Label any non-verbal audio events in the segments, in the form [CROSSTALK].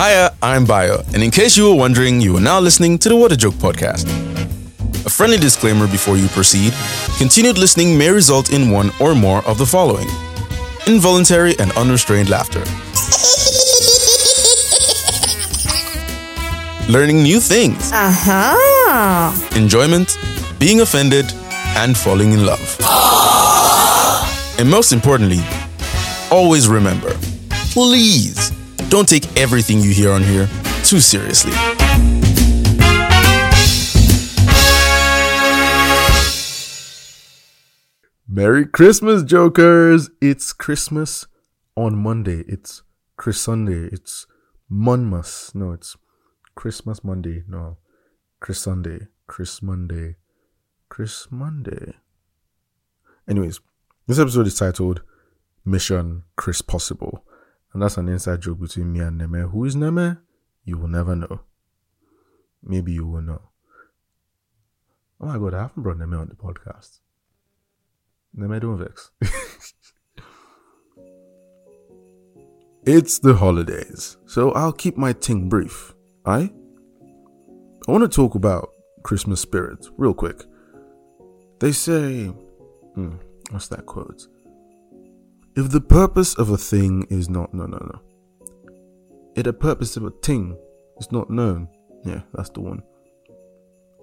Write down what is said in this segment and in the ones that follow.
Hiya, I'm Bayo, and in case you were wondering, you are now listening to the What a Joke podcast. A friendly disclaimer before you proceed continued listening may result in one or more of the following involuntary and unrestrained laughter, [LAUGHS] learning new things, Uh-huh. enjoyment, being offended, and falling in love. [GASPS] And most importantly, always remember please don't take everything you hear on here too seriously. Merry Christmas, Jokers! It's Christmas on Monday. It's Chris Sunday. It's Monmas. No, it's Christmas Monday. No, Chris Sunday. Chris Monday. Chris Monday. Anyways, this episode is titled Mission Chrispossible. And that's an inside joke between me and Neme. Who is Neme? You will never know. Maybe you will know. Oh my god, I haven't brought Neme on the podcast. Neme, don't vex. [LAUGHS] it's the holidays, so I'll keep my thing brief. I I want to talk about Christmas spirit real quick. They say, hmm, what's that quote? If the purpose of a thing is not no no no, if the purpose of a thing is not known, yeah, that's the one.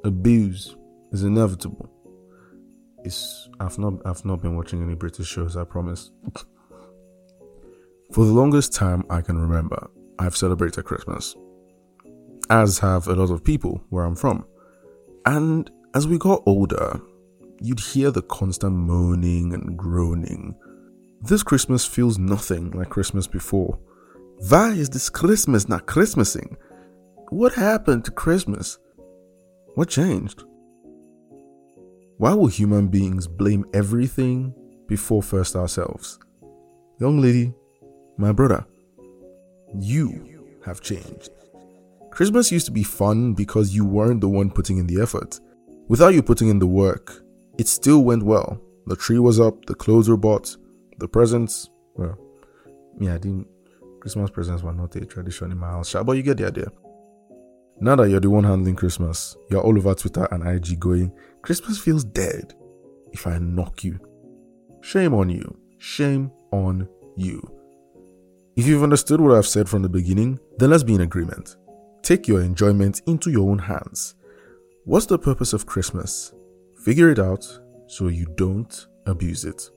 Abuse is inevitable. It's I've not I've not been watching any British shows. I promise. [LAUGHS] For the longest time I can remember, I've celebrated Christmas, as have a lot of people where I'm from. And as we got older, you'd hear the constant moaning and groaning. This Christmas feels nothing like Christmas before. Why is this Christmas not Christmasing? What happened to Christmas? What changed? Why will human beings blame everything before first ourselves? Young lady, my brother, you have changed. Christmas used to be fun because you weren't the one putting in the effort. Without you putting in the work, it still went well. The tree was up, the clothes were bought, the presents, well, yeah, I didn't, Christmas presents were not a tradition in my house, but you get the idea. Now that you're the one handling Christmas, you're all over Twitter and IG going, Christmas feels dead if I knock you. Shame on you. Shame on you. If you've understood what I've said from the beginning, then let's be in agreement. Take your enjoyment into your own hands. What's the purpose of Christmas? Figure it out so you don't abuse it.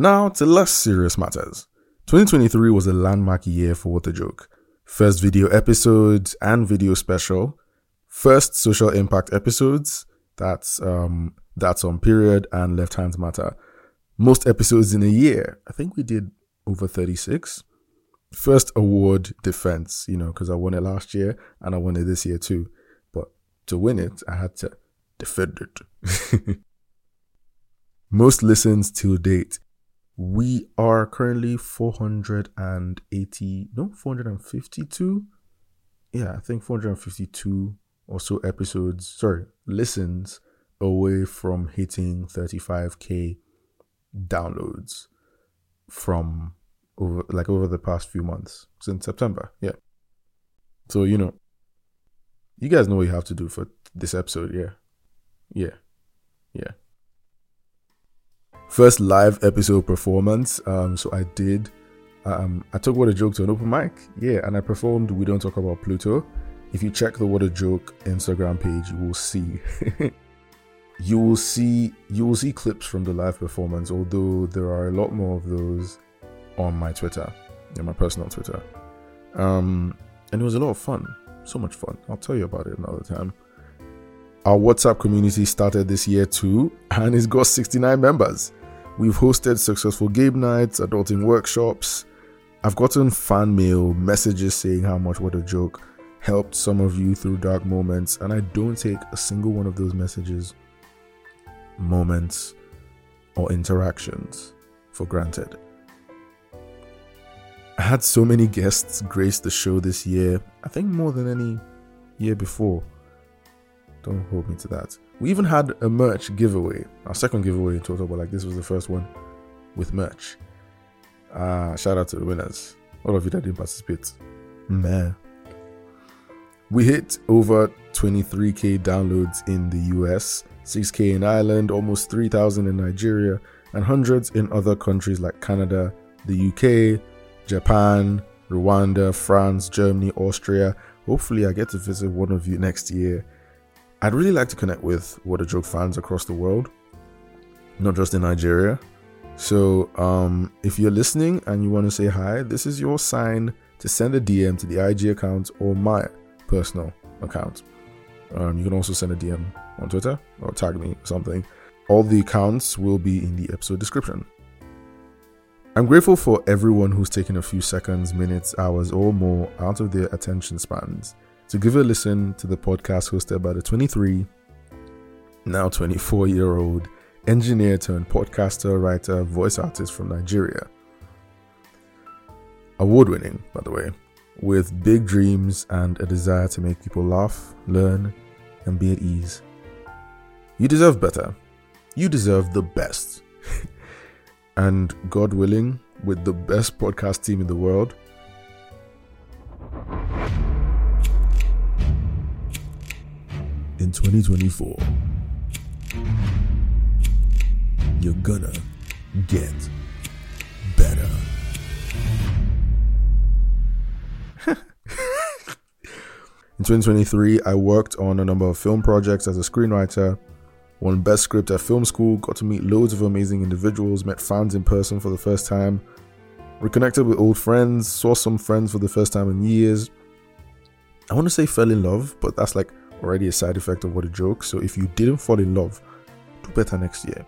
Now to less serious matters. 2023 was a landmark year for What a Joke. First video episodes and video special. First social impact episodes. That's um that's on period and left hands matter. Most episodes in a year. I think we did over 36. First award defense, you know, because I won it last year and I won it this year too. But to win it, I had to defend it. [LAUGHS] Most listens till date we are currently 480 no 452 yeah i think 452 or so episodes sorry listens away from hitting 35k downloads from over like over the past few months since september yeah. So you know you guys know what you have to do for this episode yeah. Yeah. Yeah first live episode performance. Um, so I did. Um, I took What a Joke to an open mic. Yeah, and I performed We Don't Talk About Pluto. If you check the What a Joke Instagram page, you will see. [LAUGHS] you will see you will see clips from the live performance, although there are a lot more of those on my Twitter, my personal Twitter. Um, and it was a lot of fun. So much fun. I'll tell you about it another time. Our WhatsApp community started this year too, [LAUGHS] and it's got 69 members. We've hosted successful game nights, adulting workshops. I've gotten fan mail, messages saying how much What a Joke helped some of you through dark moments, and I don't take a single one of those messages, moments, or interactions for granted. I had so many guests grace the show this year, I think more than any year before. Don't hold me to that. We even had a merch giveaway, our second giveaway in total, but like this was the first one with merch. Ah, shout out to the winners. All of you that didn't participate. Man. We hit over 23k downloads in the US, 6k in Ireland, almost 3,000 in Nigeria, and hundreds in other countries like Canada, the UK, Japan, Rwanda, France, Germany, Austria. Hopefully, I get to visit one of you next year. I'd really like to connect with What a Joke fans across the world, not just in Nigeria. So, um, if you're listening and you want to say hi, this is your sign to send a DM to the IG account or my personal account. Um, you can also send a DM on Twitter or tag me or something. All the accounts will be in the episode description. I'm grateful for everyone who's taken a few seconds, minutes, hours, or more out of their attention spans to give a listen to the podcast hosted by the 23, now 24 year old engineer turned podcaster, writer, voice artist from Nigeria. Award winning, by the way with big dreams and a desire to make people laugh, learn, and be at ease. You deserve better. You deserve the best. [LAUGHS] and God willing, with the best podcast team in the world, in 2024, you're gonna get better. In 2023, I worked on a number of film projects as a screenwriter, won Best Script at film school, got to meet loads of amazing individuals, met fans in person for the first time, reconnected with old friends, saw some friends for the first time in years. I want to say fell in love, but that's like already a side effect of what a joke. So if you didn't fall in love, do better next year.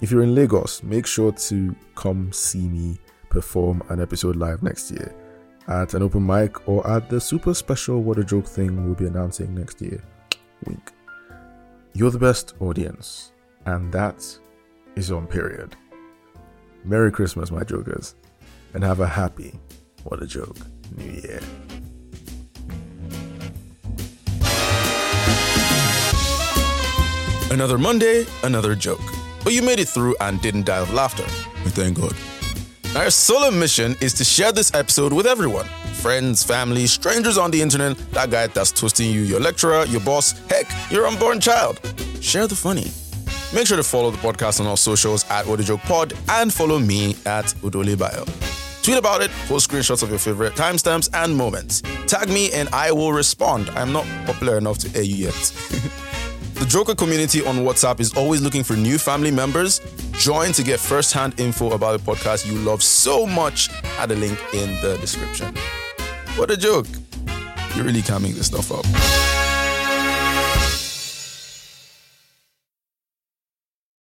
If you're in Lagos, make sure to come see me perform an episode live next year at an open mic or at the super special What a Joke thing we'll be announcing next year. Wink. You're the best audience, and that is on period. Merry Christmas, my jokers, and have a happy What a Joke New Year. Another Monday, another joke. But you made it through and didn't die of laughter. We thank God. Our solo mission is to share this episode with everyone friends, family, strangers on the internet, that guy that's toasting you, your lecturer, your boss, heck, your unborn child. Share the funny. Make sure to follow the podcast on all socials at Pod and follow me at Udolebayo. Tweet about it, post screenshots of your favorite timestamps and moments. Tag me and I will respond. I'm not popular enough to air you yet. [LAUGHS] The Joker community on WhatsApp is always looking for new family members. Join to get first hand info about the podcast you love so much at the link in the description. What a joke! You're really camming this stuff up.